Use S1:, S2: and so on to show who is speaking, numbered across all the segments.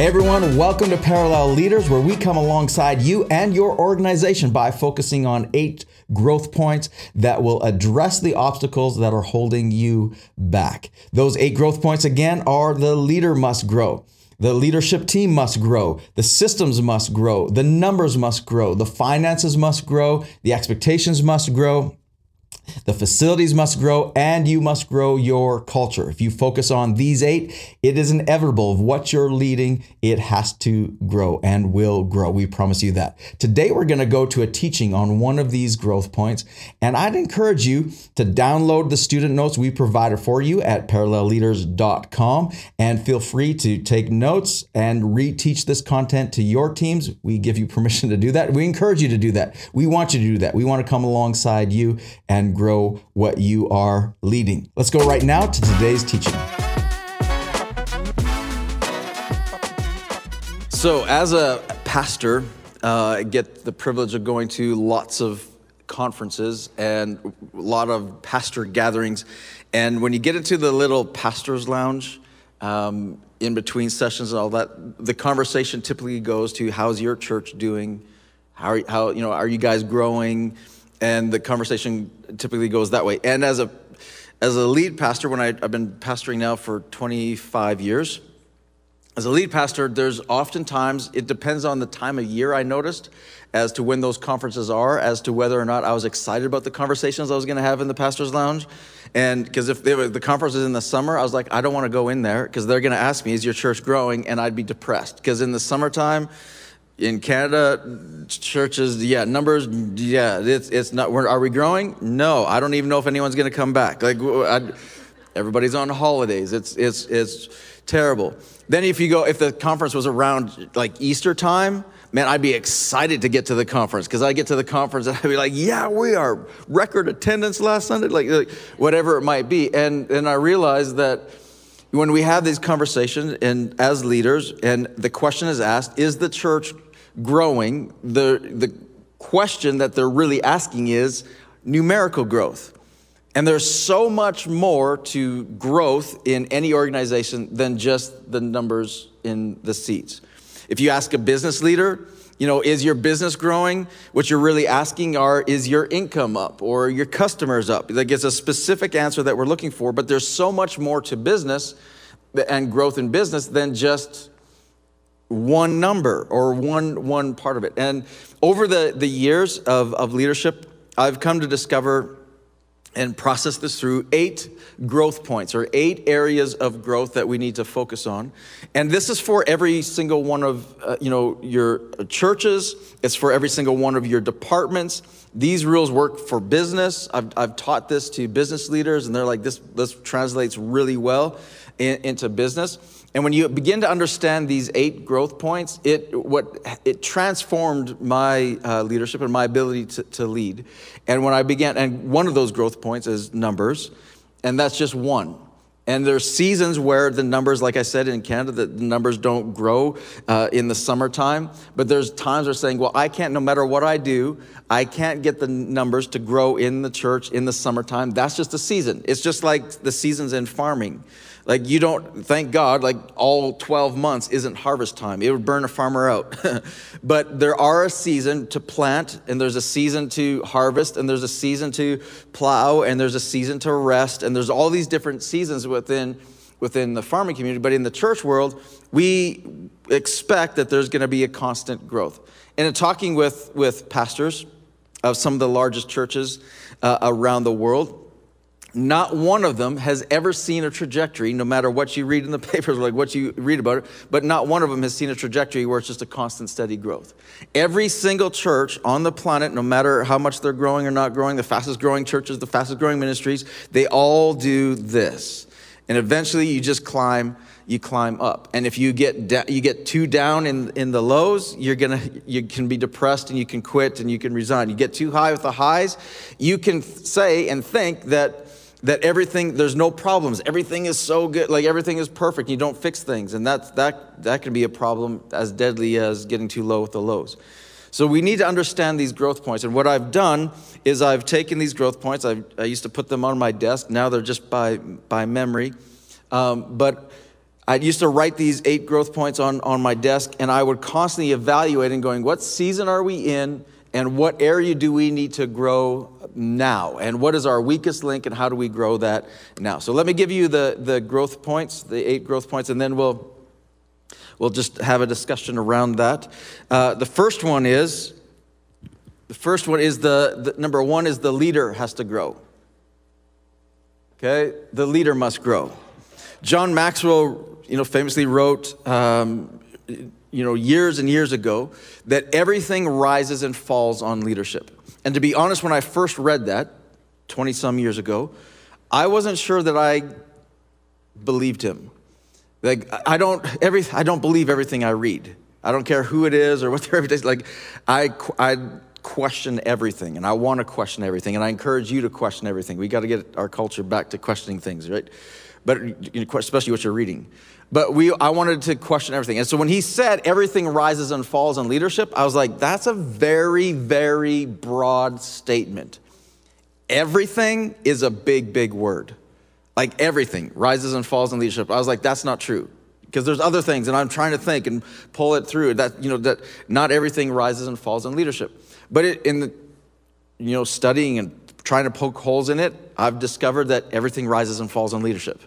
S1: Hey everyone, welcome to Parallel Leaders, where we come alongside you and your organization by focusing on eight growth points that will address the obstacles that are holding you back. Those eight growth points, again, are the leader must grow. The leadership team must grow. The systems must grow. The numbers must grow. The finances must grow. The expectations must grow. The facilities must grow and you must grow your culture. If you focus on these eight, it is inevitable of what you're leading, it has to grow and will grow. We promise you that. Today, we're going to go to a teaching on one of these growth points. And I'd encourage you to download the student notes we provided for you at parallelleaders.com and feel free to take notes and reteach this content to your teams. We give you permission to do that. We encourage you to do that. We want you to do that. We want to come alongside you and grow what you are leading. Let's go right now to today's teaching. So, as a pastor, uh, I get the privilege of going to lots of conferences and a lot of pastor gatherings. And when you get into the little pastor's lounge, um, in between sessions and all that, the conversation typically goes to how's your church doing? How, are, how you know, are you guys growing? And the conversation typically goes that way. And as a as a lead pastor, when I, I've been pastoring now for 25 years, as a lead pastor, there's oftentimes, it depends on the time of year I noticed as to when those conferences are, as to whether or not I was excited about the conversations I was going to have in the pastor's lounge. And because if were, the conference is in the summer, I was like, I don't want to go in there because they're going to ask me, is your church growing? And I'd be depressed because in the summertime, in Canada, churches, yeah, numbers, yeah, it's, it's not, are we growing? No, I don't even know if anyone's going to come back. Like, I, everybody's on holidays. It's, it's, it's terrible. Then if you go, if the conference was around like Easter time, man, I'd be excited to get to the conference because I get to the conference and I'd be like, yeah, we are record attendance last Sunday, like, like whatever it might be. And, and I realized that when we have these conversations and as leaders and the question is asked, is the church growing, the, the question that they're really asking is numerical growth. And there's so much more to growth in any organization than just the numbers in the seats. If you ask a business leader, you know, is your business growing? What you're really asking are, is your income up or your customers up? Like it's a specific answer that we're looking for, but there's so much more to business and growth in business than just one number or one, one part of it. And over the, the years of, of leadership, I've come to discover and process this through eight growth points or eight areas of growth that we need to focus on. And this is for every single one of uh, you know your churches. It's for every single one of your departments. These rules work for business. I've, I've taught this to business leaders and they're like this this translates really well in, into business and when you begin to understand these eight growth points, it what it transformed my uh, leadership and my ability to, to lead. And when I began, and one of those growth points is numbers, and that's just one. And there's seasons where the numbers, like I said in Canada, the numbers don't grow uh, in the summertime. But there's times where saying, well, I can't, no matter what I do, I can't get the numbers to grow in the church in the summertime. That's just a season. It's just like the seasons in farming. Like you don't, thank God, like all 12 months isn't harvest time. It would burn a farmer out. but there are a season to plant, and there's a season to harvest, and there's a season to plow, and there's a season to rest, and there's all these different seasons within within the farming community. But in the church world, we expect that there's going to be a constant growth. And in talking with with pastors of some of the largest churches uh, around the world, not one of them has ever seen a trajectory, no matter what you read in the papers, like what you read about it, but not one of them has seen a trajectory where it's just a constant, steady growth. Every single church on the planet, no matter how much they're growing or not growing, the fastest growing churches, the fastest growing ministries, they all do this. And eventually you just climb, you climb up. And if you get you get too down in, in the lows, you're gonna you can be depressed and you can quit and you can resign. You get too high with the highs, you can say and think that that everything there's no problems. Everything is so good like everything is perfect. You don't fix things. And that's that that can be a problem as deadly as getting too low with the lows. So we need to understand these growth points. And what i've done is i've taken these growth points. I've, i used to put them on my desk. Now they're just by by memory. Um, but I used to write these eight growth points on, on my desk, and I would constantly evaluate and going, what season are we in, and what area do we need to grow now? And what is our weakest link, and how do we grow that now? So let me give you the, the growth points, the eight growth points, and then we'll, we'll just have a discussion around that. Uh, the first one is, the first one is the, the number one is the leader has to grow. Okay, the leader must grow. John Maxwell, you know, famously wrote, um, you know, years and years ago, that everything rises and falls on leadership. And to be honest, when I first read that, 20 some years ago, I wasn't sure that I believed him. Like, I don't, every, I don't believe everything I read. I don't care who it is or what their everyday, like, I, I question everything and I want to question everything and I encourage you to question everything. We got to get our culture back to questioning things, right? But especially what you're reading. But we, I wanted to question everything. And so when he said everything rises and falls on leadership, I was like, that's a very, very broad statement. Everything is a big, big word. Like everything rises and falls on leadership. I was like, that's not true because there's other things and i'm trying to think and pull it through that you know that not everything rises and falls in leadership but it, in the, you know, studying and trying to poke holes in it, I've discovered that everything rises and falls on leadership.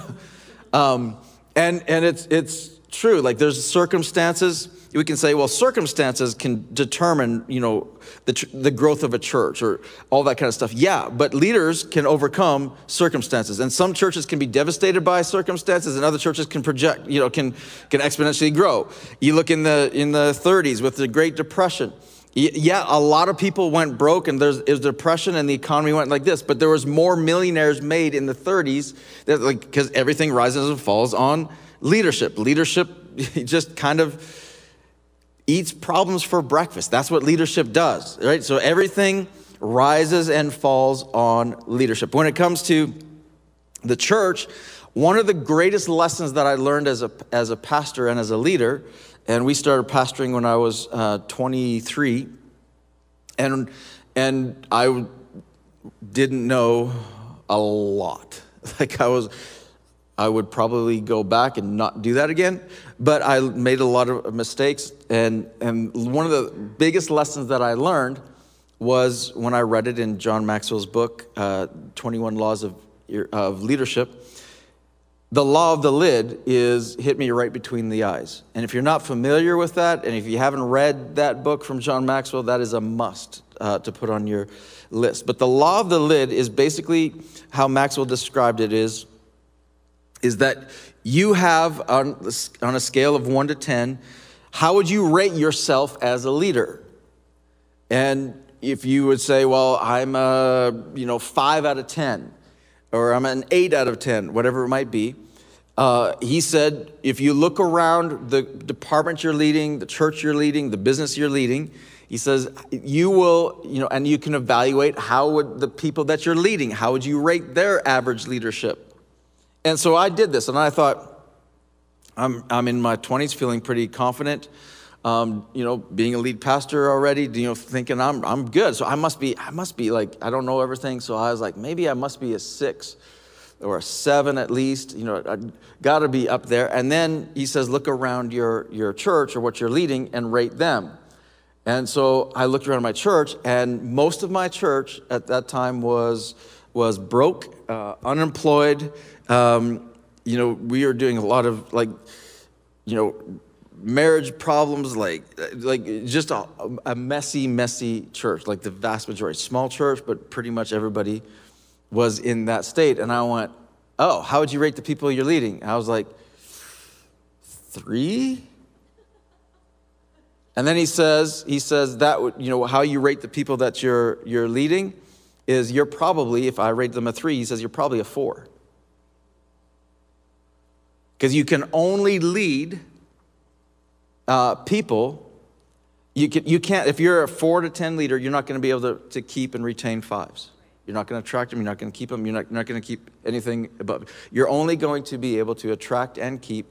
S1: um, and and it's, it's true. Like there's circumstances, we can say, well, circumstances can determine, you know, the, the growth of a church or all that kind of stuff. Yeah, but leaders can overcome circumstances. And some churches can be devastated by circumstances and other churches can project, you know, can, can exponentially grow. You look in the, in the 30s with the Great Depression yeah, a lot of people went broke and there's, depression and the economy went like this, but there was more millionaires made in the 30s that like because everything rises and falls on leadership. Leadership just kind of eats problems for breakfast. That's what leadership does, right? So everything rises and falls on leadership. When it comes to the church, one of the greatest lessons that I learned as a, as a pastor and as a leader and we started pastoring when I was uh, 23, and and I didn't know a lot. Like I was, I would probably go back and not do that again. But I made a lot of mistakes, and and one of the biggest lessons that I learned was when I read it in John Maxwell's book, uh, 21 Laws of of Leadership the law of the lid is hit me right between the eyes. And if you're not familiar with that, and if you haven't read that book from John Maxwell, that is a must uh, to put on your list. But the law of the lid is basically how Maxwell described it is, is that you have on, on a scale of one to 10, how would you rate yourself as a leader? And if you would say, well, I'm a, you know, five out of 10, or I'm an eight out of 10, whatever it might be. Uh, he said, if you look around the department you're leading, the church you're leading, the business you're leading, he says, you will, you know, and you can evaluate how would the people that you're leading, how would you rate their average leadership? And so I did this, and I thought, I'm, I'm in my 20s feeling pretty confident um, you know, being a lead pastor already, you know, thinking I'm, I'm good. So I must be, I must be like, I don't know everything. So I was like, maybe I must be a six or a seven at least, you know, I gotta be up there. And then he says, look around your, your church or what you're leading and rate them. And so I looked around my church and most of my church at that time was, was broke, uh, unemployed. Um, you know, we were doing a lot of like, you know, marriage problems, like, like just a, a messy, messy church, like the vast majority. Small church, but pretty much everybody was in that state. And I went, oh, how would you rate the people you're leading? I was like, three? And then he says, he says that you know how you rate the people that you're you're leading is you're probably, if I rate them a three, he says you're probably a four. Because you can only lead uh, people, you, can, you can't, if you're a four to 10 leader, you're not going to be able to, to keep and retain fives. You're not going to attract them. You're not going to keep them. You're not, not going to keep anything above. You're only going to be able to attract and keep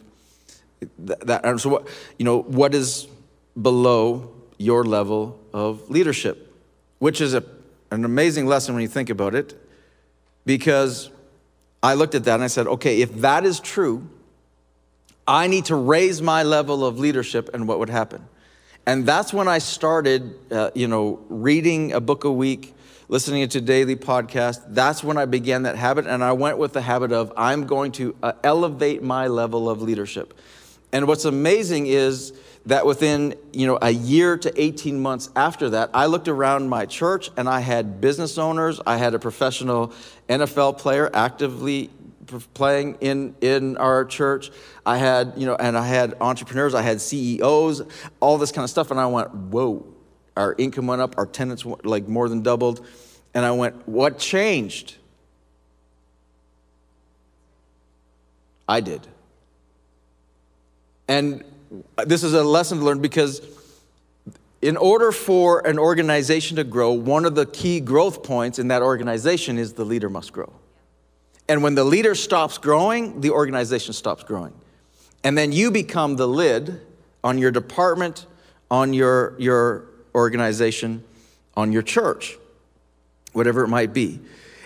S1: that. that and so, what, you know, what is below your level of leadership, which is a, an amazing lesson when you think about it, because I looked at that and I said, okay, if that is true, I need to raise my level of leadership, and what would happen? And that's when I started, uh, you know, reading a book a week, listening to daily podcast. That's when I began that habit, and I went with the habit of I'm going to uh, elevate my level of leadership. And what's amazing is that within you know a year to 18 months after that i looked around my church and i had business owners i had a professional nfl player actively playing in in our church. I had you know and i had entrepreneurs i had ceos all this kind of stuff and i went whoa our income went up our tenants like more than doubled. And i went what changed? I did. And this is a lesson to learn because in order for an organization to grow, one of the key growth points in that organization is the leader must grow. And when the leader stops growing, the organization stops growing. And then you become the lid on your department, on your, your organization, on your church, whatever it might be.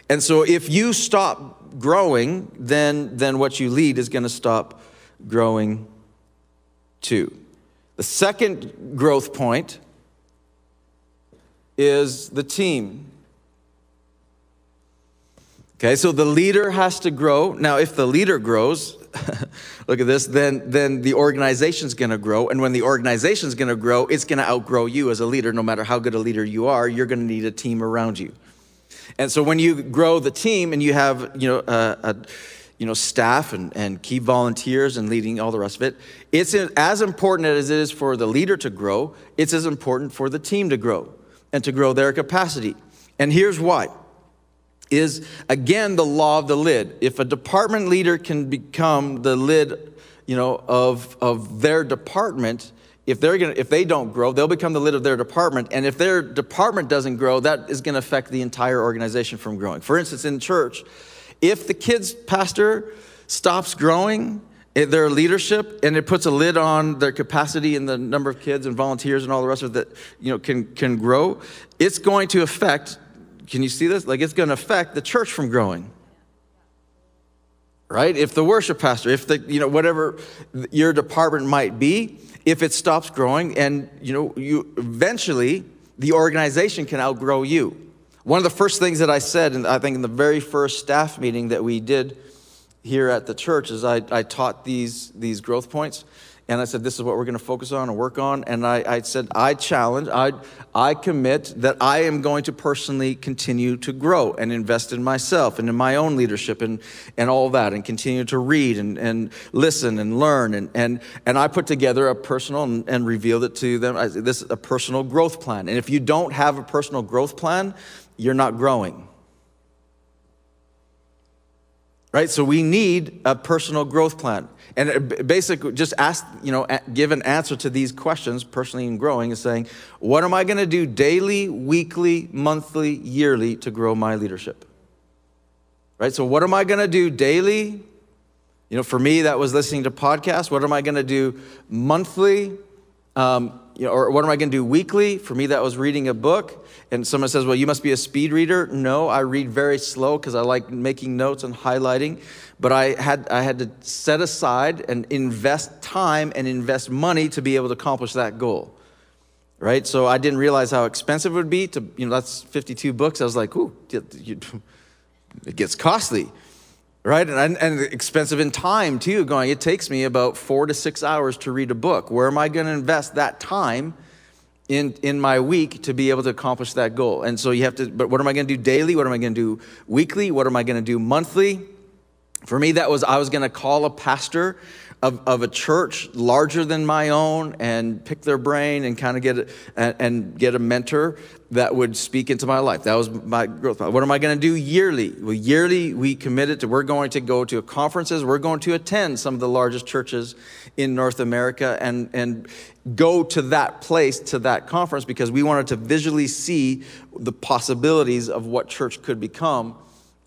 S1: And so if you stop growing, then, then what you lead is going to stop growing too. The second growth point is the team. Okay, so the leader has to grow. Now, if the leader grows, look at this, then, then the organization's gonna grow. And when the organization's gonna grow, it's gonna outgrow you as a leader. No matter how good a leader you are, you're gonna need a team around you. And so when you grow the team and you have, you know, a, you know, staff and, and key volunteers and leading all the rest of it. It's as important as it is for the leader to grow, it's as important for the team to grow and to grow their capacity. And here's why is again the law of the lid. If a department leader can become the lid, you know, of, of their department, if they're gonna if they don't grow, they'll become the lid of their department. And if their department doesn't grow, that is gonna affect the entire organization from growing. For instance, in church, if the kids pastor stops growing eh, their leadership and it puts a lid on their capacity and the number of kids and volunteers and all the rest of that you know can can grow it's going to affect can you see this? Like it's going to affect the church from growing. Right? If the worship pastor if the you know whatever your department might be if it stops growing and you know you eventually the organization can outgrow you. One of the first things that I said, and I think in the very first staff meeting that we did here at the church, is I, I taught these, these growth points. And I said, This is what we're going to focus on and work on. And I, I said, I challenge, I, I commit that I am going to personally continue to grow and invest in myself and in my own leadership and, and all that, and continue to read and, and listen and learn. And, and, and I put together a personal and, and revealed it to them. I, this is a personal growth plan. And if you don't have a personal growth plan, you're not growing. Right? So we need a personal growth plan. And basically, just ask, you know, give an answer to these questions, personally and growing, is saying, what am I going to do daily, weekly, monthly, yearly to grow my leadership? Right? So, what am I going to do daily? You know, for me, that was listening to podcasts. What am I going to do monthly? Um, you know, or what am I going to do weekly? For me, that was reading a book. And someone says, well, you must be a speed reader. No, I read very slow because I like making notes and highlighting. But I had, I had to set aside and invest time and invest money to be able to accomplish that goal. Right? So I didn't realize how expensive it would be to, you know, that's 52 books. I was like, ooh, it gets costly right? And, and expensive in time too, going, it takes me about four to six hours to read a book. Where am I going to invest that time in, in my week to be able to accomplish that goal? And so you have to, but what am I going to do daily? What am I going to do weekly? What am I going to do monthly? For me, that was I was going to call a pastor of, of a church larger than my own and pick their brain and kind of get a, and, and get a mentor that would speak into my life. That was my growth. What am I going to do yearly? Well, yearly we committed to we're going to go to conferences. We're going to attend some of the largest churches in North America and and go to that place to that conference because we wanted to visually see the possibilities of what church could become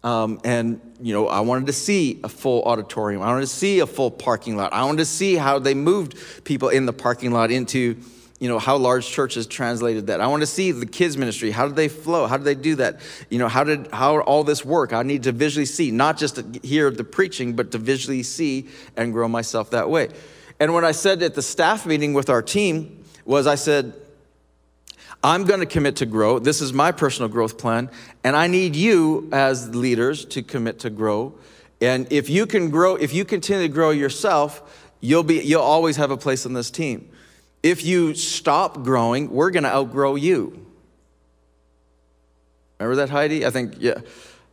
S1: um, and, you know, I wanted to see a full auditorium. I wanted to see a full parking lot. I wanted to see how they moved people in the parking lot into, you know how large churches translated that. I wanted to see the kids ministry. How did they flow? How did they do that? You know how did how all this work? I need to visually see not just to hear the preaching but to visually see and grow myself that way. And what i said at the staff meeting with our team was i said i'm going to commit to grow this is my personal growth plan and i need you as leaders to commit to grow and if you can grow if you continue to grow yourself you'll be you'll always have a place on this team if you stop growing, we're going to outgrow you. Remember that, Heidi? I think, yeah.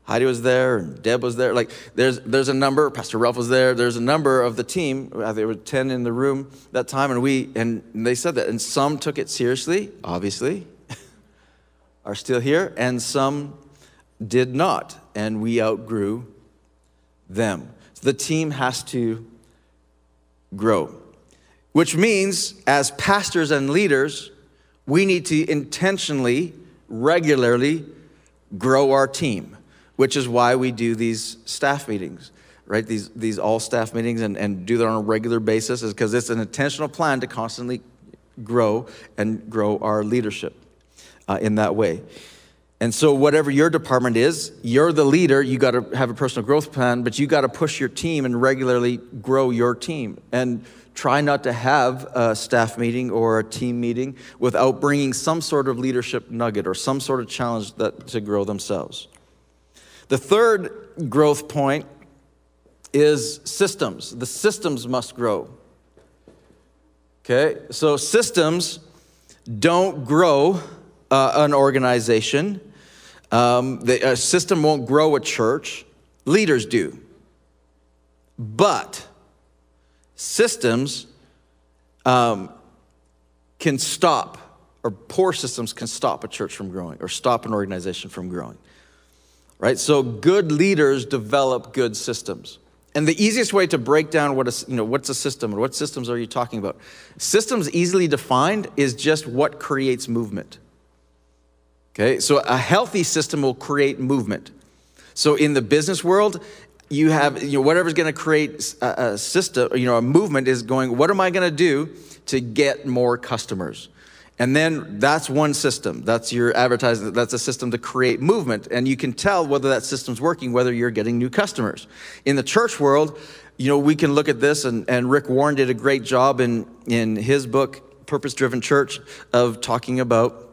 S1: Heidi was there, and Deb was there. Like, there's, there's a number, Pastor Ralph was there, there's a number of the team. Uh, there were 10 in the room that time, and we, and they said that. And some took it seriously, obviously, are still here, and some did not. And we outgrew them. So the team has to grow which means as pastors and leaders, we need to intentionally, regularly grow our team, which is why we do these staff meetings, right? These, these all staff meetings and, and do that on a regular basis is because it's an intentional plan to constantly grow and grow our leadership uh, in that way. And so, whatever your department is, you're the leader. You got to have a personal growth plan, but you got to push your team and regularly grow your team. And try not to have a staff meeting or a team meeting without bringing some sort of leadership nugget or some sort of challenge that, to grow themselves. The third growth point is systems. The systems must grow. Okay, so systems don't grow uh, an organization. Um, the, a system won't grow a church. Leaders do. But systems um, can stop, or poor systems can stop a church from growing or stop an organization from growing. Right? So good leaders develop good systems. And the easiest way to break down what a, you know, what's a system and what systems are you talking about? Systems easily defined is just what creates movement. Okay, so a healthy system will create movement. So in the business world, you have you know whatever's going to create a, a, system you know a movement is going what am i going to do to get more customers and then that's one system. That's your advertising that's a system to create movement. And you can tell whether that system's working whether you're getting new customers. In the church world you know we can look at this and, and rick warren did a great job in in his book purpose driven church of talking about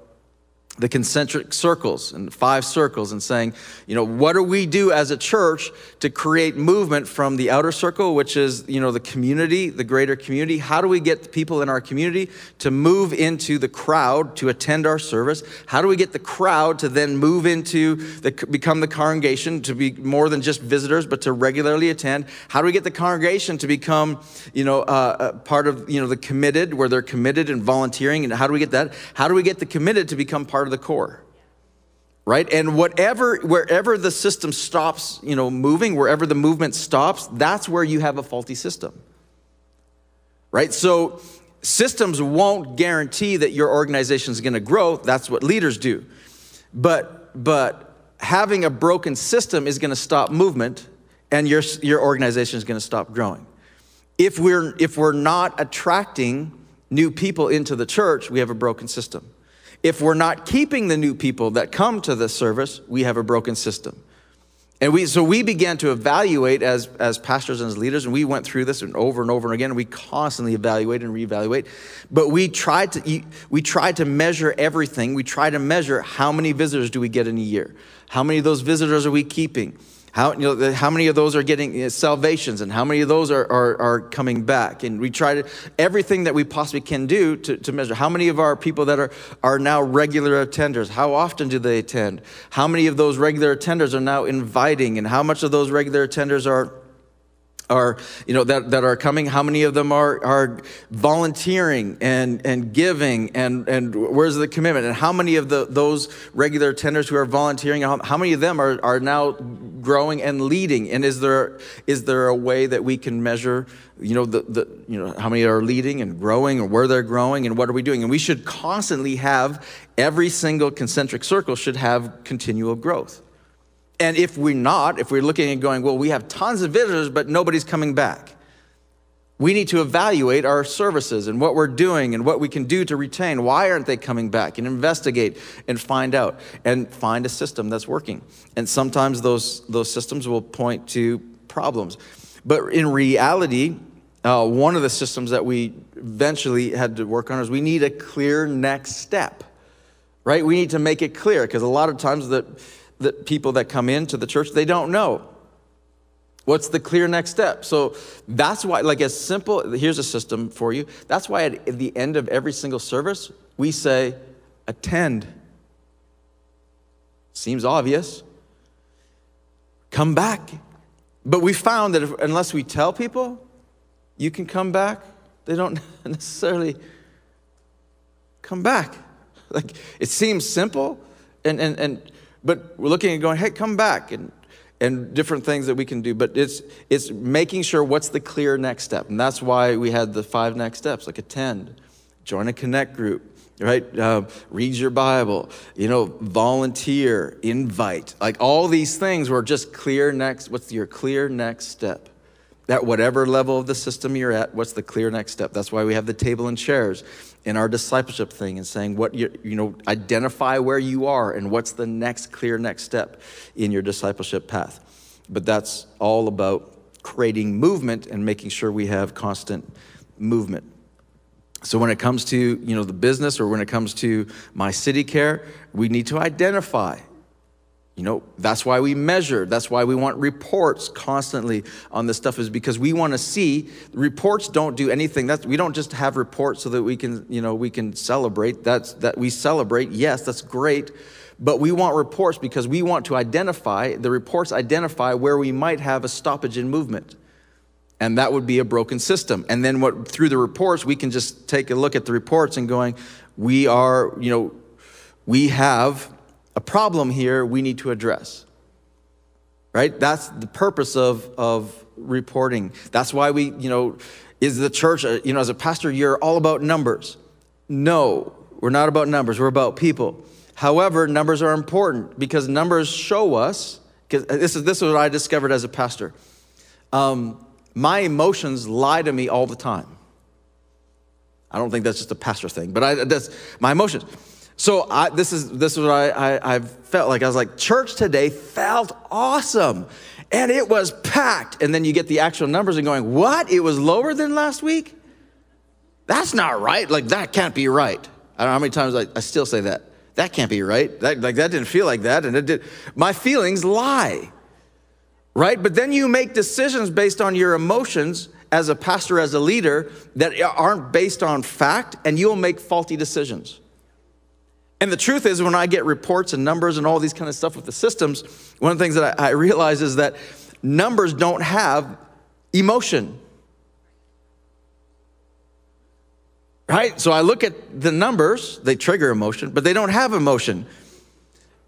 S1: the concentric circles and five circles and saying, you know, what do we do as a church to create movement from the outer circle, which is, you know, the community, the greater community? How do we get the people in our community to move into the crowd to attend our service? How do we get the crowd to then move into the, become the congregation to be more than just visitors, but to regularly attend? How do we get the congregation to become, you know, uh, part of, you know, the committed, where they're committed and volunteering? And how do we get that? How do we get the committed to become part of the core right? And whatever wherever the system stops you know moving wherever the movement stops that's where you have a faulty system right? So systems won't guarantee that your organization is going to grow. That's what leaders do. But but having a broken system is going to stop movement and your your organization is going to stop growing. If we're if we're not attracting new people into the church we have a broken system if we're not keeping the new people that come to the service, we have a broken system. And we, so we began to evaluate as, as pastors and as leaders, and we went through this and over and over and again. We constantly evaluate and reevaluate. But we tried to we tried to measure everything. We tried to measure how many visitors do we get in a year? How many of those visitors are we keeping? How, you know, how many of those are getting uh, salvations and how many of those are, are, are, coming back? And we try to, everything that we possibly can do to, to measure. How many of our people that are, are now regular attenders, how often do they attend? How many of those regular attenders are now inviting? And how much of those regular attenders are are you know that, that are coming how many of them are are volunteering and and giving and and where's the commitment? And how many of the those regular attenders who are volunteering how, how many of them are are now growing and leading? And is there is there a way that we can measure you know the, the you know how many are leading and growing and where they're growing and what are we doing? And we should constantly have every single concentric circle should have continual growth and if we're not, if we're looking and going, well, we have tons of visitors, but nobody's coming back, We need to evaluate our services and what we're doing and what we can do to retain. Why aren't they coming back? And investigate and find out and find a system that's working. And sometimes those, those systems will point to problems. But in reality, uh, one of the systems that we eventually had to work on is we need a clear next step, right? We need to make it clear because a lot of times that, that people that come into the church, they don't know. What's the clear next step? So that's why, like, as simple, here's a system for you. That's why at the end of every single service, we say, attend. Seems obvious. Come back. But we found that if, unless we tell people, you can come back, they don't necessarily come back. Like, it seems simple, and, and, and, but we're looking and going, hey, come back. And and different things that we can do. But it's it's making sure what's the clear next step. And that's why we had the five next steps like attend join a connect group right? Uh, read your bible you know volunteer invite. Like all these things were just clear next what's your clear next step? At whatever level of the system you're at what's the clear next step? That's why we have the table and chairs in our discipleship thing and saying what you you know identify where you are and what's the next clear next step in your discipleship path. But that's all about creating movement and making sure we have constant movement. So when it comes to you know the business or when it comes to my city care we need to identify you know, that's why we measure. That's why we want reports constantly on this stuff, is because we want to see reports don't do anything. That's, we don't just have reports so that we can, you know, we can celebrate. That's that we celebrate. Yes, that's great. But we want reports because we want to identify, the reports identify where we might have a stoppage in movement. And that would be a broken system. And then what through the reports, we can just take a look at the reports and going, we are, you know, we have a problem here we need to address. Right? That's the purpose of, of reporting. That's why we, you know, is the church, uh, you know, as a pastor, you're all about numbers. No, we're not about numbers, we're about people. However, numbers are important because numbers show us, because this is, this is what I discovered as a pastor. Um, my emotions lie to me all the time. I don't think that's just a pastor thing, but I, that's my emotions. So I, this is this is what I, I I felt like. I was like, church today felt awesome, and it was packed. And then you get the actual numbers and going, what? It was lower than last week. That's not right. Like that can't be right. I don't know how many times I, I still say that. That can't be right. That like that didn't feel like that, and it did. My feelings lie, right? But then you make decisions based on your emotions as a pastor, as a leader, that aren't based on fact, and you'll make faulty decisions. And the truth is, when I get reports and numbers and all these kind of stuff with the systems, one of the things that I, I realize is that numbers don't have emotion. Right? So I look at the numbers, they trigger emotion, but they don't have emotion.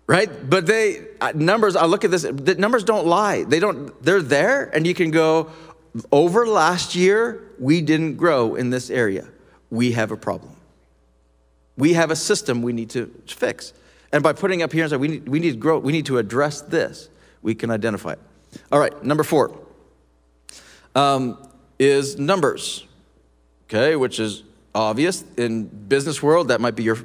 S1: Right? But they numbers, I look at this, the numbers don't lie. They don't, they're there, and you can go, over last year, we didn't grow in this area. We have a problem. We have a system we need to fix. And by putting up here and saying we need, we need to grow, we need to address this, we can identify it. All right, number four um, is numbers, okay, which is obvious in business world. That might be your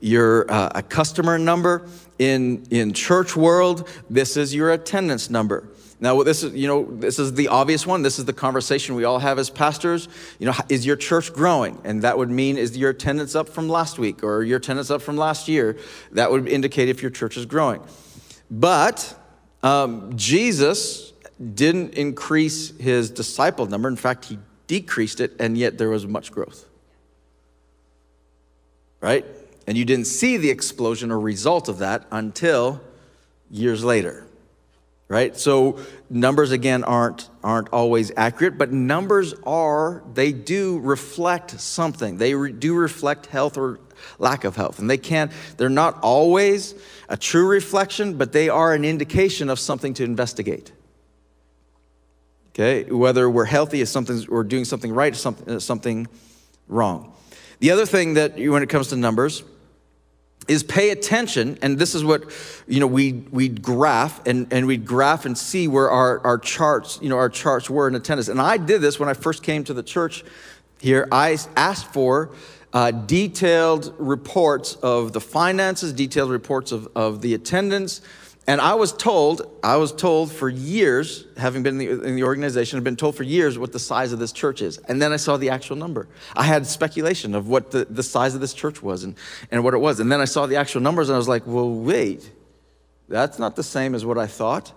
S1: your uh, a customer number. In in church world, this is your attendance number. Now, this is, you know, this is the obvious one. This is the conversation we all have as pastors. You know, is your church growing? And that would mean, is your attendance up from last week or your attendance up from last year? That would indicate if your church is growing. But um, Jesus didn't increase his disciple number. In fact, he decreased it, and yet there was much growth. Right? And you didn't see the explosion or result of that until years later right? So numbers again aren't aren't always accurate but numbers are they do reflect something. They re, do reflect health or lack of health. And they can't they're not always a true reflection but they are an indication of something to investigate. Okay? Whether we're healthy is something or doing something right something something wrong. The other thing that when it comes to numbers is pay attention, and this is what you know we we graph and, and we'd graph and see where our, our charts, you know, our charts were in attendance. And I did this when I first came to the church here. I asked for uh, detailed reports of the finances, detailed reports of, of the attendance. And I was told, I was told for years, having been in the, in the, organization, I've been told for years what the size of this church is. And then I saw the actual number. I had speculation of what the, the size of this church was and, and what it was. And then I saw the actual numbers and I was like, well, wait, that's not the same as what I thought.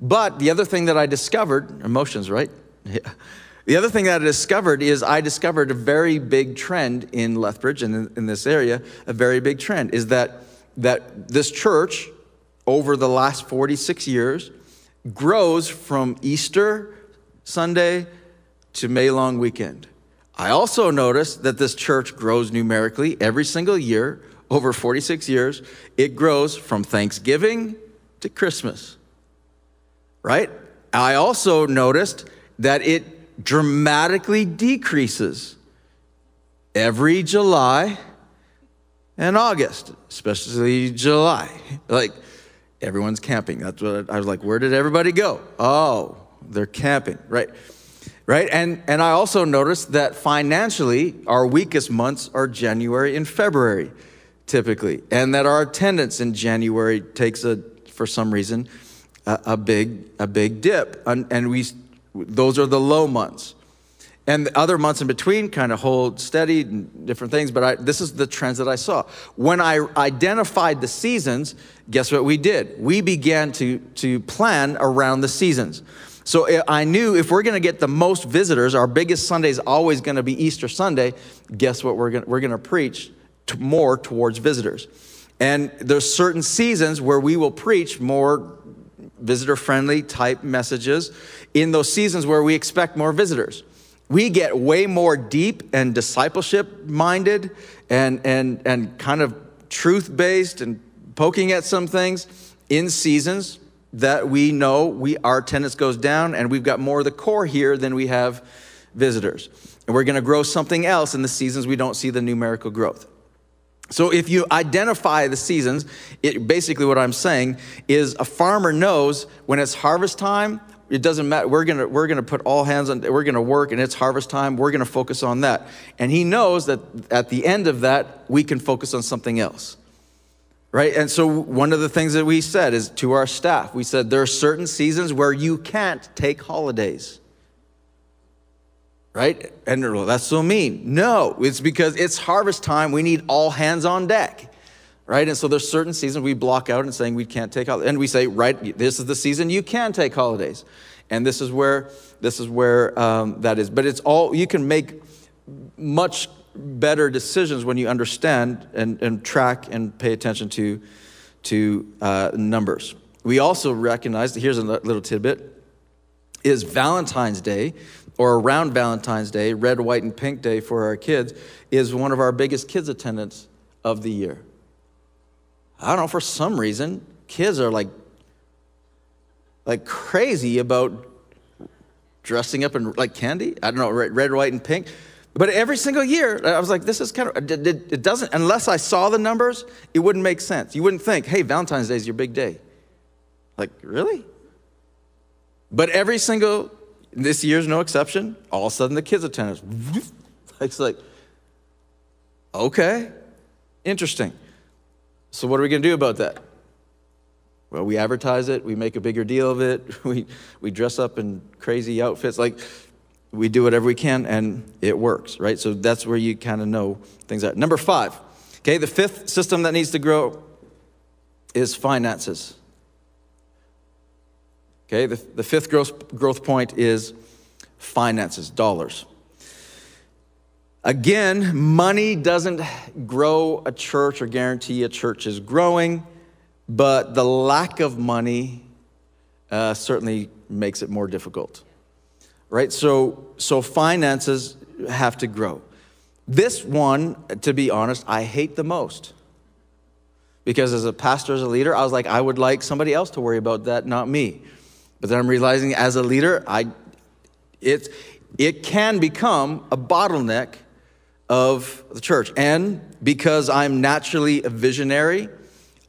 S1: But the other thing that I discovered, emotions, right? Yeah. The other thing that I discovered is I discovered a very big trend in Lethbridge and in, in this area, a very big trend is that, that this church, over the last 46 years, grows from Easter Sunday to May long weekend. I also noticed that this church grows numerically every single year over 46 years. It grows from Thanksgiving to Christmas, right? I also noticed that it dramatically decreases every July and August, especially July. Like everyone's camping. That's what I, was like, where did everybody go? Oh, they're camping, right? Right? And and I also noticed that financially our weakest months are January and February typically, and that our attendance in January takes a for some reason a, a big a big dip. And, and we those are the low months. And the other months in between kind of hold steady and different things, but I, this is the trends that I saw. When I identified the seasons, guess what we did? We began to, to plan around the seasons. So eh, I knew if we're going to get the most visitors, our biggest Sunday is always going to be Easter Sunday. Guess what? We're going we're to preach more towards visitors. And there's certain seasons where we will preach more visitor friendly type messages in those seasons where we expect more visitors. We get way more deep and discipleship minded and, and, and kind of truth based and poking at some things in seasons that we know we, our attendance goes down and we've got more of the core here than we have visitors. And we're going to grow something else in the seasons we don't see the numerical growth. So if you identify the seasons, it basically what I'm saying is a farmer knows when it's harvest time, it doesn't matter. We're gonna we're gonna put all hands on. We're gonna work, and it's harvest time. We're gonna focus on that. And he knows that at the end of that, we can focus on something else, right? And so one of the things that we said is to our staff, we said there are certain seasons where you can't take holidays right? And that's so mean. No, it's because it's harvest time. We need all hands on deck, right? And so there's certain seasons we block out and saying we can't take holidays. And we say, right, this is the season you can take holidays. And this is where this is where um, that is. But it's all you can make much better decisions when you understand and, and track and pay attention to to uh, numbers. We also recognize here's a little tidbit is Valentine's Day or around Valentine's Day, red, white, and pink day for our kids, is one of our biggest kids' attendance of the year. I don't know, for some reason, kids are like, like crazy about dressing up in like candy. I don't know, red, red, white, and pink. But every single year, I was like, this is kind of, it doesn't, unless I saw the numbers, it wouldn't make sense. You wouldn't think, hey, Valentine's Day is your big day. Like, really? But every single this year's no exception. All of a sudden, the kids' attendance. It's like, okay, interesting. So, what are we going to do about that? Well, we advertise it, we make a bigger deal of it, we, we dress up in crazy outfits. Like, we do whatever we can, and it works, right? So, that's where you kind of know things are. Number five, okay, the fifth system that needs to grow is finances. Okay, the, the fifth growth, growth point is finances, dollars. Again, money doesn't grow a church or guarantee a church is growing, but the lack of money uh, certainly makes it more difficult. Right? So, so finances have to grow. This one, to be honest, I hate the most. Because as a pastor, as a leader, I was like, I would like somebody else to worry about that, not me. But then I'm realizing as a leader, I, it, it can become a bottleneck of the church. And because I'm naturally a visionary,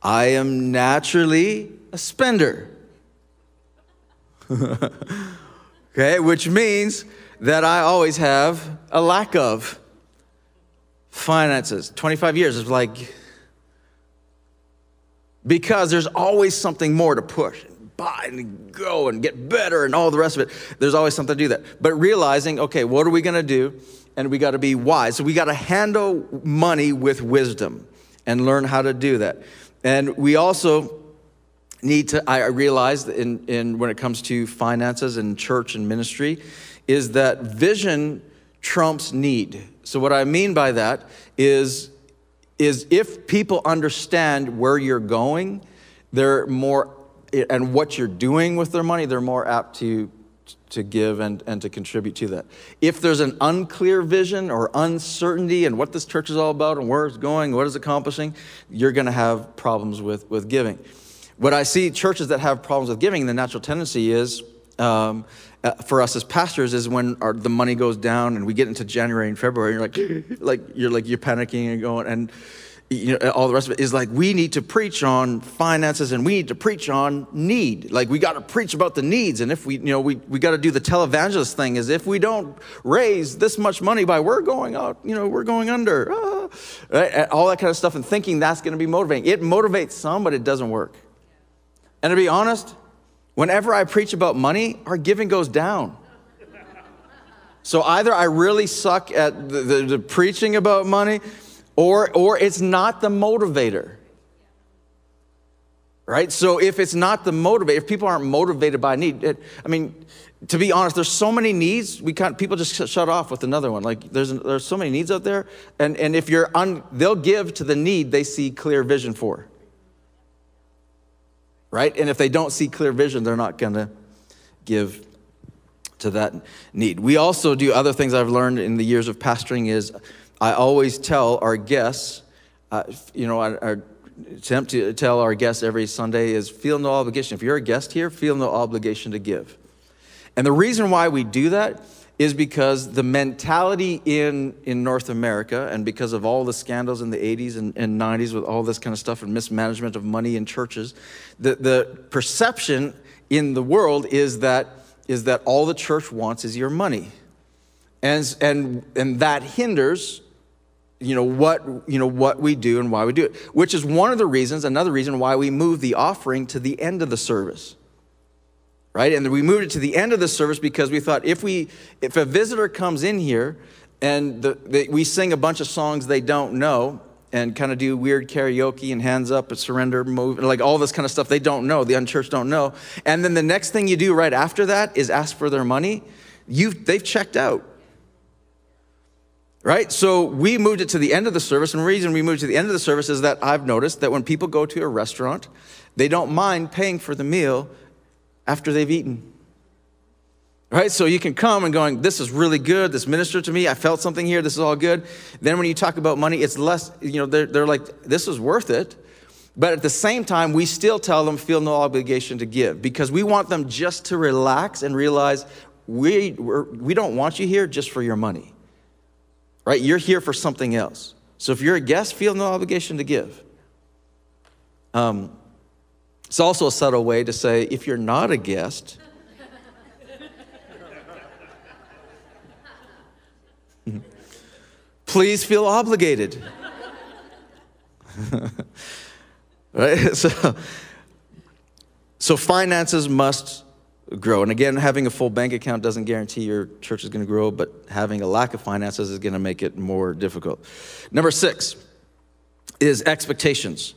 S1: I am naturally a spender. okay, which means that I always have a lack of finances. 25 years is like, because there's always something more to push and buy and go and get better and all the rest of it. There's always something to do that. But realizing, okay, what are we gonna do? And we gotta be wise. So we gotta handle money with wisdom and learn how to do that. And we also need to, I realize in, in when it comes to finances and church and ministry, is that vision trumps need. So what I mean by that is, is if people understand where you're going, they're more, and what you're doing with their money, they're more apt to, to give and, and to contribute to that. If there's an unclear vision or uncertainty and what this church is all about and where it's going, what it's accomplishing, you're going to have problems with, with giving. What I see churches that have problems with giving, the natural tendency is um, uh, for us as pastors is when our, the money goes down and we get into January and February. And you're like, like you're like you're panicking and going and you know all the rest of it is like we need to preach on finances and we need to preach on need. Like we got to preach about the needs. And if we you know we we got to do the televangelist thing. Is if we don't raise this much money by we're going out, you know we're going under, ah, right? all that kind of stuff, and thinking that's going to be motivating. It motivates some, but it doesn't work. And to be honest, Whenever I preach about money, our giving goes down. So either I really suck at the, the, the, preaching about money, or, or it's not the motivator. Right? So if it's not the motivator, if people aren't motivated by need, it, I mean, to be honest, there's so many needs. We can't. People just shut off with another one. Like there's there's so many needs out there, and and if you're un, they'll give to the need they see clear vision for right? And if they don't see clear vision, they're not going to give to that need. We also do other things I've learned in the years of pastoring is I always tell our guests, uh, you know, our, attempt to tell our guests every Sunday is feel no obligation. If you're a guest here, feel no obligation to give. And the reason why we do that is because the mentality in, in North America, and because of all the scandals in the 80s and, and 90s with all this kind of stuff and mismanagement of money in churches, the, the perception in the world is that, is that all the church wants is your money. And, and, and that hinders you know what you know what we do and why we do it which is one of the reasons another reason why we move the offering to the end of the service right? And we moved it to the end of the service because we thought if we if a visitor comes in here and the, the, we sing a bunch of songs they don't know and kind of do weird karaoke and hands up and surrender move like all this kind of stuff they don't know the unchurched don't know. And then the next thing you do right after that is ask for their money. You they've checked out right so we moved it to the end of the service and the reason we moved to the end of the service is that i've noticed that when people go to a restaurant they don't mind paying for the meal after they've eaten. Right? So you can come and going, this is really good. This ministered to me. I felt something here. This is all good. Then when you talk about money, it's less, you know, they're, they're like, this is worth it. But at the same time, we still tell them, feel no obligation to give because we want them just to relax and realize we, we're, we don't want you here just for your money. Right? You're here for something else. So if you're a guest, feel no obligation to give. Um, it's also a subtle way to say if you're not a guest, please feel obligated. right? So, so finances must grow. And again, having a full bank account doesn't guarantee your church is going to grow, but having a lack of finances is going to make it more difficult. Number six is expectations.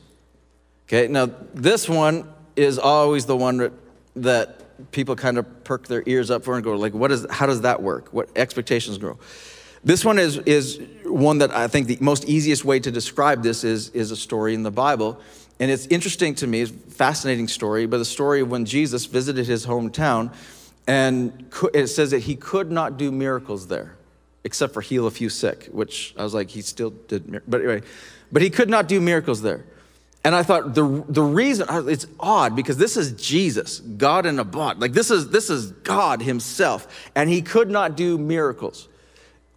S1: Okay, now this one is always the one that people kind of perk their ears up for and go like, what is, how does that work? What expectations grow? This one is, is one that I think the most easiest way to describe this is, is a story in the Bible. And it's interesting to me, it's fascinating story, but the story of when Jesus visited his hometown, and it says that he could not do miracles there, except for heal a few sick, which I was like, he still did, but anyway, but he could not do miracles there. And I thought the, the reason, it's odd because this is Jesus, God in a body. Like this is, this is God himself. And he could not do miracles.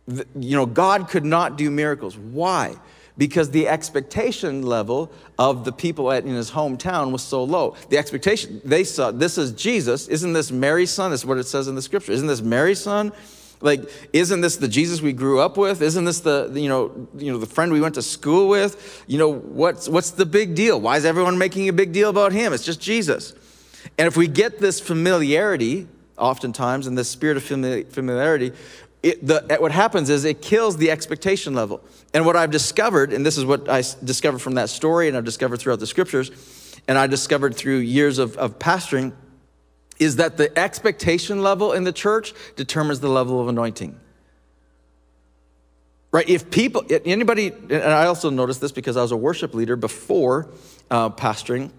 S1: you know, God could not do miracles. Why? Because the expectation level of the people at, in his hometown was so low. The expectation, they saw, this is Jesus. Isn't this Mary's son? This is what it says in the scripture. Isn't this Mary's son? Like, isn't this the Jesus we grew up with? Isn't this the, you know, you know, the friend we went to school with? You know, what's, what's the big deal? Why is everyone making a big deal about him? It's just Jesus. And if we get this familiarity, oftentimes, and this spirit of familiarity, it, the, what happens is it kills the expectation level. And what I've discovered, and this is what I discovered from that story, and I've discovered throughout the scriptures, and I discovered through years of, of pastoring, is that the expectation level in the church determines the level of anointing. Right? If people, anybody, and I also noticed this because I was a worship leader before uh, pastoring,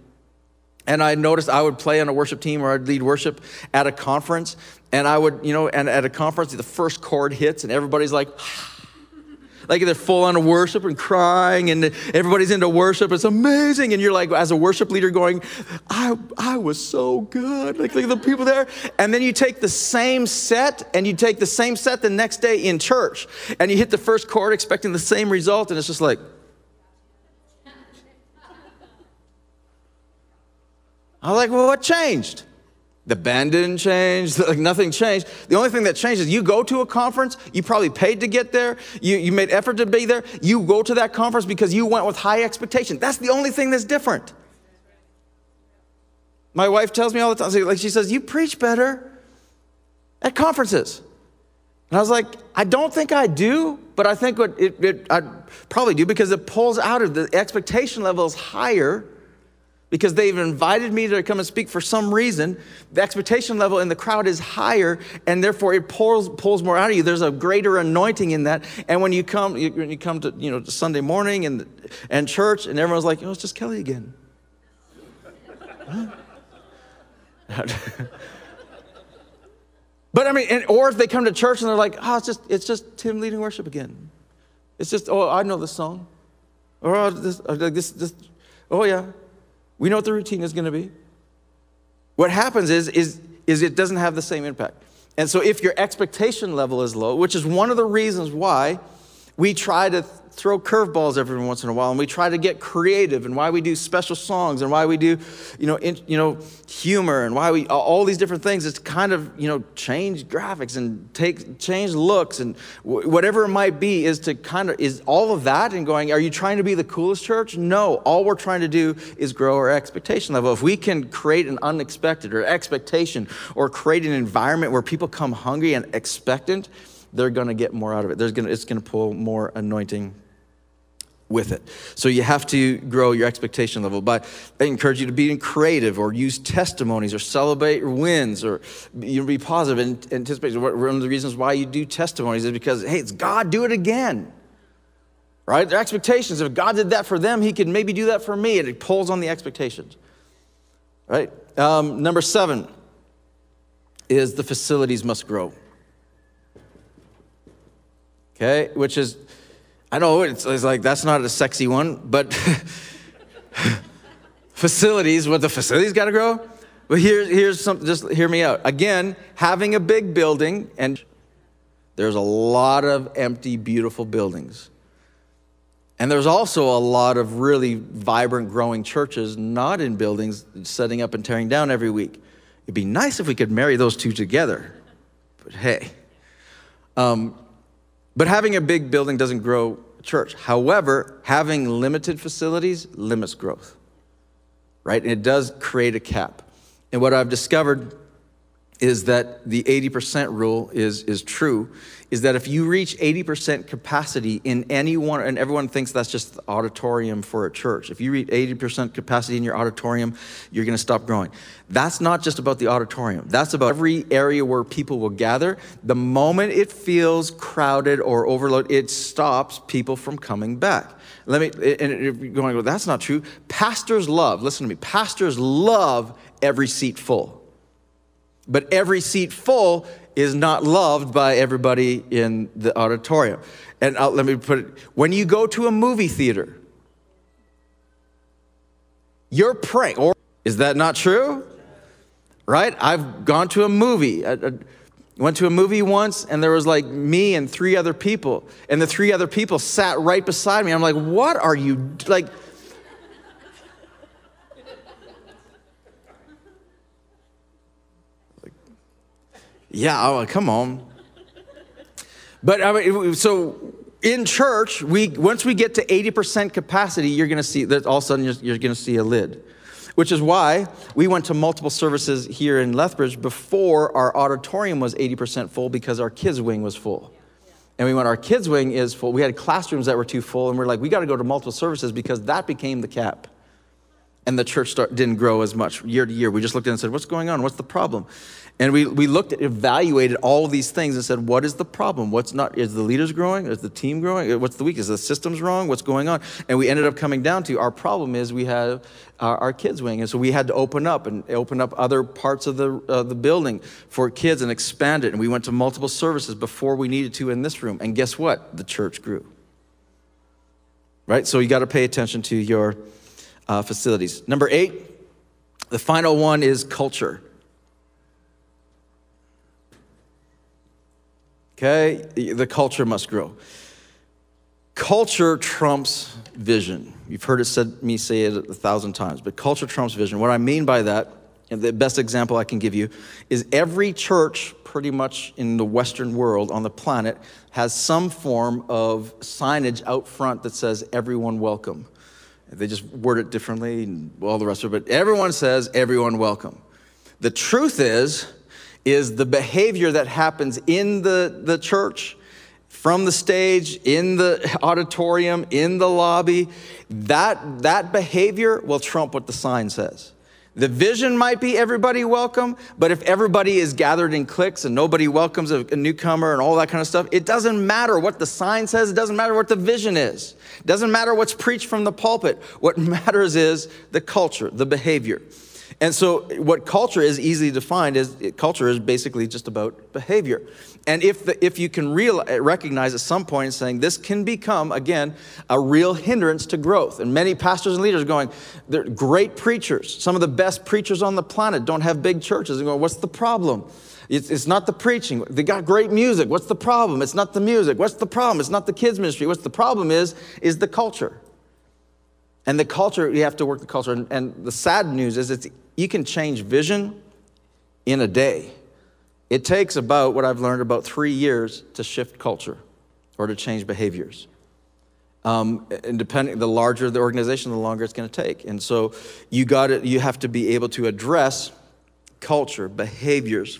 S1: and I noticed I would play on a worship team or I'd lead worship at a conference. And I would, you know, and at a conference, the first chord hits and everybody's like, like they're full on worship and crying and everybody's into worship. It's amazing. And you're like, as a worship leader, going, I, I was so good. Like, at the people there. And then you take the same set and you take the same set the next day in church and you hit the first chord expecting the same result. And it's just like, I was like, well, what changed? The band didn't change, like nothing changed. The only thing that changed is you go to a conference, you probably paid to get there, you, you made effort to be there, you go to that conference because you went with high expectation. That's the only thing that's different. My wife tells me all the time, like she says, you preach better at conferences. And I was like, I don't think I do, but I think what it, it I probably do because it pulls out of the expectation level is higher because they've invited me to come and speak for some reason. The expectation level in the crowd is higher, and therefore it pulls, pulls more out of you. There's a greater anointing in that. And when you come, you, when you come to you know to Sunday morning and and church, and everyone's like, "Oh, it's just Kelly again." but I mean, and, or if they come to church and they're like, "Oh, it's just it's just Tim leading worship again." It's just, "Oh, I know this song," or oh, this, this, this, oh yeah. We know what the routine is going to be. What happens is, is, is it doesn't have the same impact. And so if your expectation level is low, which is one of the reasons why we try to throw curveballs every once in a while and we try to get creative and why we do special songs and why we do you know in, you know humor and why we all these different things. Is kind of you know change graphics and take change looks and whatever it might be is to kind of is all of that and going are you trying to be the coolest church? No. All we're trying to do is grow our expectation level. If we can create an unexpected or expectation or create an environment where people come hungry and expectant they're going to get more out of it. There's gonna, it's going to pull more anointing with it. So you have to grow your expectation level. But I encourage you to be creative or use testimonies or celebrate wins or you be positive and anticipate. One of the reasons why you do testimonies is because, hey, it's God, do it again. Right? Their expectations. If God did that for them, He could maybe do that for me. And it pulls on the expectations. Right? Um, number seven is the facilities must grow okay? Which is, I know it's, it's like that's not a sexy one, but facilities, what the facilities got to grow? But here, here's something, just hear me out. Again, having a big building, and there's a lot of empty, beautiful buildings. And there's also a lot of really vibrant, growing churches not in buildings, setting up and tearing down every week. It'd be nice if we could marry those two together. But hey, um, but having a big building doesn't grow a church. However, having limited facilities limits growth, right? And it does create a cap. And what I've discovered is that the 80% rule is, is true, is that if you reach 80% capacity in any one, and everyone thinks that's just the auditorium for a church. If you reach 80% capacity in your auditorium, you're gonna stop growing. That's not just about the auditorium. That's about every area where people will gather. The moment it feels crowded or overloaded, it stops people from coming back. Let me, and if you're going, well, that's not true. Pastors love, listen to me, pastors love every seat full but every seat full is not loved by everybody in the auditorium. And I'll, let me put it when you go to a movie theater, you're praying, or is that not true? Right? I've gone to a movie. Went to a movie once and there was like me and three other people. And the three other people sat right beside me. I'm like, what are you like? Yeah, oh, come on. But I mean, so in church, we once we get to 80% capacity, you're gonna see that all of a sudden you're, you're gonna see a lid which is why we went to multiple services here in Lethbridge before our auditorium was 80% full because our kids' wing was full. And we went, our kids' wing is full. We had classrooms that were too full, and we're like, we got to go to multiple services because that became the cap. And the church start, didn't grow as much year to year. We just looked at and said, what's going on? What's the problem? And we, we looked at, evaluated all of these things and said, what is the problem? What's not, is the leaders growing? Is the team growing? What's the weakness? Is the systems wrong? What's going on? And we ended up coming down to our problem is we have our, our kids wing. And so we had to open up and open up other parts of the, uh, the building for kids and expand it. And we went to multiple services before we needed to in this room. And guess what? The church grew. Right? So you got to pay attention to your uh, facilities. Number eight, the final one is culture. Okay? The culture must grow. Culture trumps vision. You've heard it said me say it a thousand times, but culture trumps vision. What I mean by that, and the best example I can give you, is every church pretty much in the Western world on the planet has some form of signage out front that says everyone welcome. They just word it differently and all the rest of it, but everyone says everyone welcome. The truth is, is the behavior that happens in the, the church, from the stage, in the auditorium, in the lobby. That, that behavior will trump what the sign says. The vision might be everybody welcome, but if everybody is gathered in cliques and nobody welcomes a, newcomer and all that kind of stuff, it doesn't matter what the sign says, it doesn't matter what the vision is. It doesn't matter what's preached from the pulpit. What matters is the culture, the behavior. And so, what culture is easily defined is culture is basically just about behavior. And if, the, if you can real, uh, recognize at some point saying this can become, again, a real hindrance to growth. And many pastors and leaders are going, they're great preachers. Some of the best preachers on the planet don't have big churches. And going, what's the problem? It's, it's not the preaching. They got great music. What's the problem? It's not the music. What's the problem? It's not the kids' ministry. What's the problem is, is the culture. And the culture, you have to work the culture. And, and the sad news is it's you can change vision in a day. It takes about what I've learned about three years to shift culture or to change behaviors. Um, and depending, the larger the organization, the longer it's going to take. And so you got it. You have to be able to address culture, behaviors.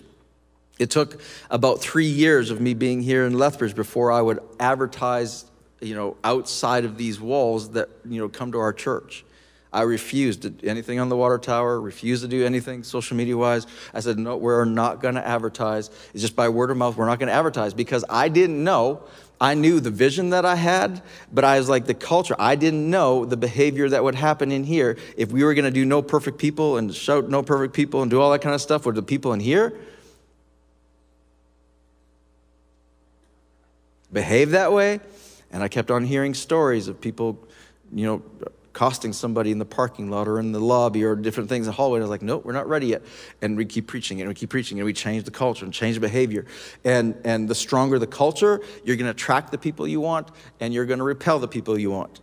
S1: It took about three years of me being here in Lethbridge before I would advertise, you know, outside of these walls that you know come to our church. I refused to do anything on the water tower, refused to do anything social media wise. I said, no, we're not going to advertise. It's just by word of mouth. We're not going to advertise because I didn't know. I knew the vision that I had, but I was like the culture. I didn't know the behavior that would happen in here if we were going to do no perfect people and shout no perfect people and do all that kind of stuff. Would the people in here behave that way? And I kept on hearing stories of people, you know, accosting somebody in the parking lot or in the lobby or different things in the hallway. And I was like, nope, we're not ready yet. And we keep preaching and we keep preaching and we change the culture and change the behavior. And, and the stronger the culture, you're going to attract the people you want and you're going to repel the people you want.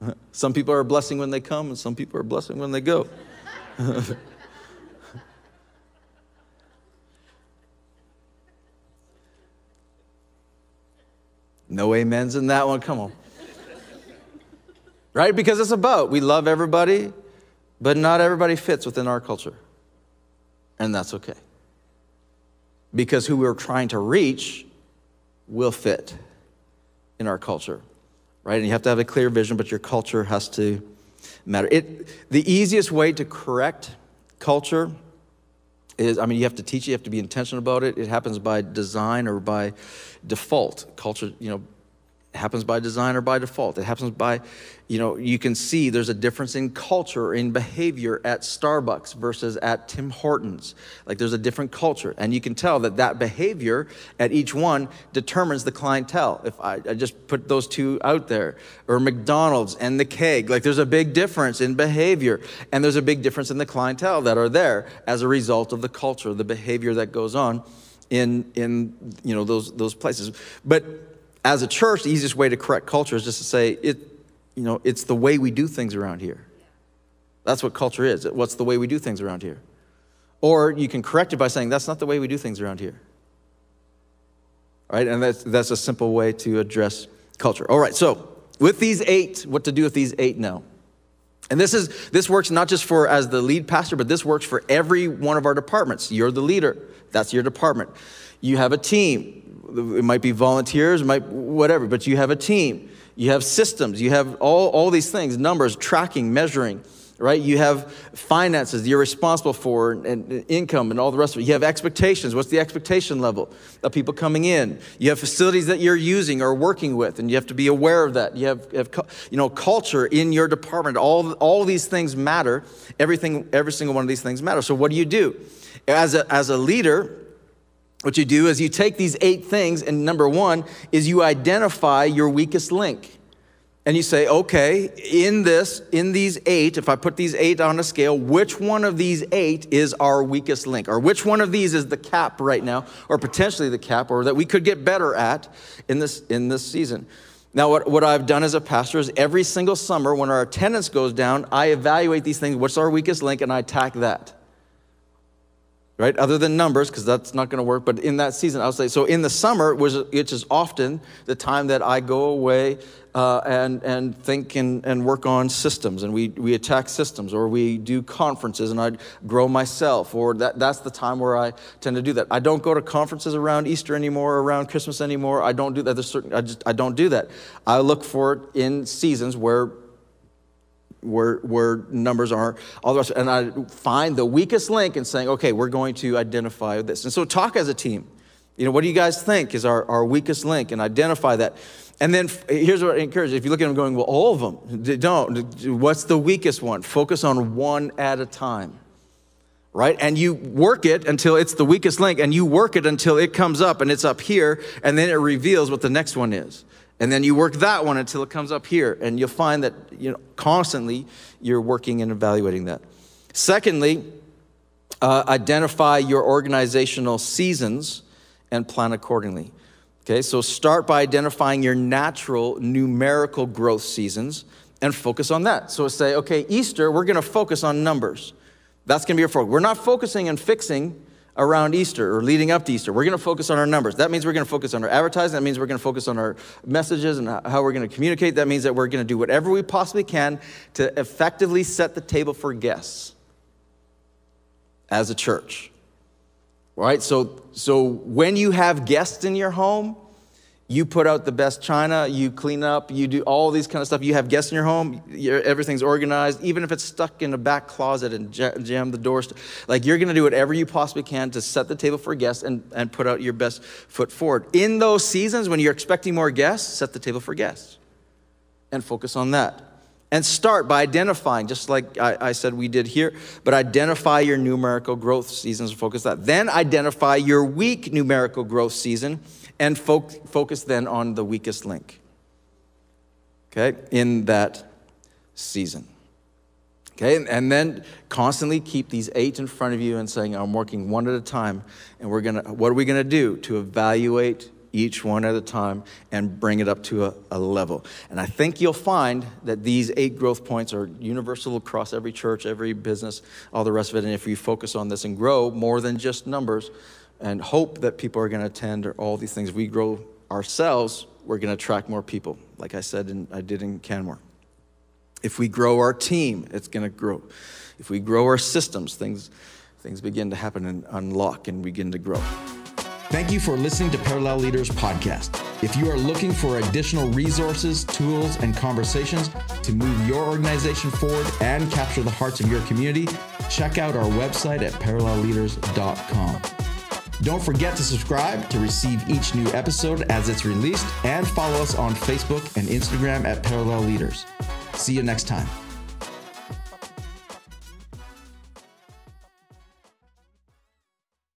S1: Some people are a blessing when they come and some people are a blessing when they go. no amens in that one. Come on right? Because it's about we love everybody, but not everybody fits within our culture. And that's okay. Because who we're trying to reach will fit in our culture, right? And you have to have a clear vision, but your culture has to matter. It, the easiest way to correct culture is, I mean, you have to teach it, you have to be intentional about it. It happens by design or by default. Culture, you know, happens by design or by default. It happens by, you know, you can see there's a difference in culture, in behavior at Starbucks versus at Tim Hortons. Like there's a different culture. And you can tell that that behavior at each one determines the clientele. If I, I just put those two out there, or McDonald's and the keg, like there's a big difference in behavior. And there's a big difference in the clientele that are there as a result of the culture, the behavior that goes on in, in you know, those, those places. But as a church, the easiest way to correct culture is just to say, it, you know, it's the way we do things around here. That's what culture is. What's the way we do things around here? Or you can correct it by saying, that's not the way we do things around here. All right? And that's, that's a simple way to address culture. All right, so with these eight, what to do with these eight now? And this is this works not just for as the lead pastor, but this works for every one of our departments. You're the leader. That's your department. You have a team. It might be volunteers, might whatever, but you have a team. You have systems. You have all, all these things, numbers, tracking, measuring right? You have finances you're responsible for and income and all the rest of it. You have expectations. What's the expectation level of people coming in? You have facilities that you're using or working with, and you have to be aware of that. You have, have you know, culture in your department. All, all these things matter. Everything, every single one of these things matter. So what do you do? As a, as a leader, what you do is you take these eight things, and number one is you identify your weakest link and you say, okay, in this, in these eight, if I put these eight on a scale, which one of these eight is our weakest link? Or which one of these is the cap right now, or potentially the cap, or that we could get better at in this, in this season? Now, what, what I've done as a pastor is every single summer when our attendance goes down, I evaluate these things. What's our weakest link? And I attack that right? Other than numbers, because that's not going to work. But in that season, I'll say, so in the summer, which is often the time that I go away uh, and, and think and, and work on systems, and we, we attack systems, or we do conferences, and I grow myself, or that, that's the time where I tend to do that. I don't go to conferences around Easter anymore, around Christmas anymore. I don't do that. There's certain, I just I don't do that. I look for it in seasons where where, where numbers are, all the rest. And I find the weakest link and saying, okay, we're going to identify this. And so talk as a team. You know, what do you guys think is our, our weakest link and identify that. And then here's what I encourage. If you look at them going, well, all of them, don't. What's the weakest one? Focus on one at a time. Right? And you work it until it's the weakest link, and you work it until it comes up and it's up here, and then it reveals what the next one is. And then you work that one until it comes up here, and you'll find that you know constantly you're working and evaluating that. Secondly, uh, identify your organizational seasons and plan accordingly. Okay, so start by identifying your natural numerical growth seasons and focus on that. So say, okay, Easter, we're going to focus on numbers. That's going to be your focus. We're not focusing and fixing around Easter or leading up to Easter. We're going to focus on our numbers. That means we're going to focus on our advertising. That means we're going to focus on our messages and how we're going to communicate. That means that we're going to do whatever we possibly can to effectively set the table for guests as a church. Right? So, so when you have guests in your home, you put out the best china, you clean up, you do all these kind of stuff. You have guests in your home, everything's organized, even if it's stuck in a back closet and jam the doors. Like you're gonna do whatever you possibly can to set the table for guests and, and put out your best foot forward. In those seasons when you're expecting more guests, set the table for guests and focus on that. And start by identifying, just like I, I said we did here, but identify your numerical growth seasons and focus that. Then identify your weak numerical growth season and fo- focus then on the weakest link, okay, in that season. Okay, and then constantly keep these eight in front of you and saying, I'm working one at a time, and we're gonna, what are we gonna do to evaluate each one at a time and bring it up to a, a, level. And I think you'll find that these eight growth points are universal across every church, every business, all the rest of it. And if you focus on this and grow more than just numbers, and hope that people are going to attend or all these things. We grow ourselves, we're going to attract more people, like I said, and I did in Canmore. If we grow our team, it's going to grow. If we grow our systems, things, things begin to happen and unlock and begin to grow.
S2: Thank you for listening to Parallel Leaders Podcast. If you are looking for additional resources, tools, and conversations to move your organization forward and capture the hearts of your community, check out our website at parallelleaders.com. Don't forget to subscribe to receive each new episode as it's released and follow us on Facebook and Instagram at Parallel Leaders. See you next time.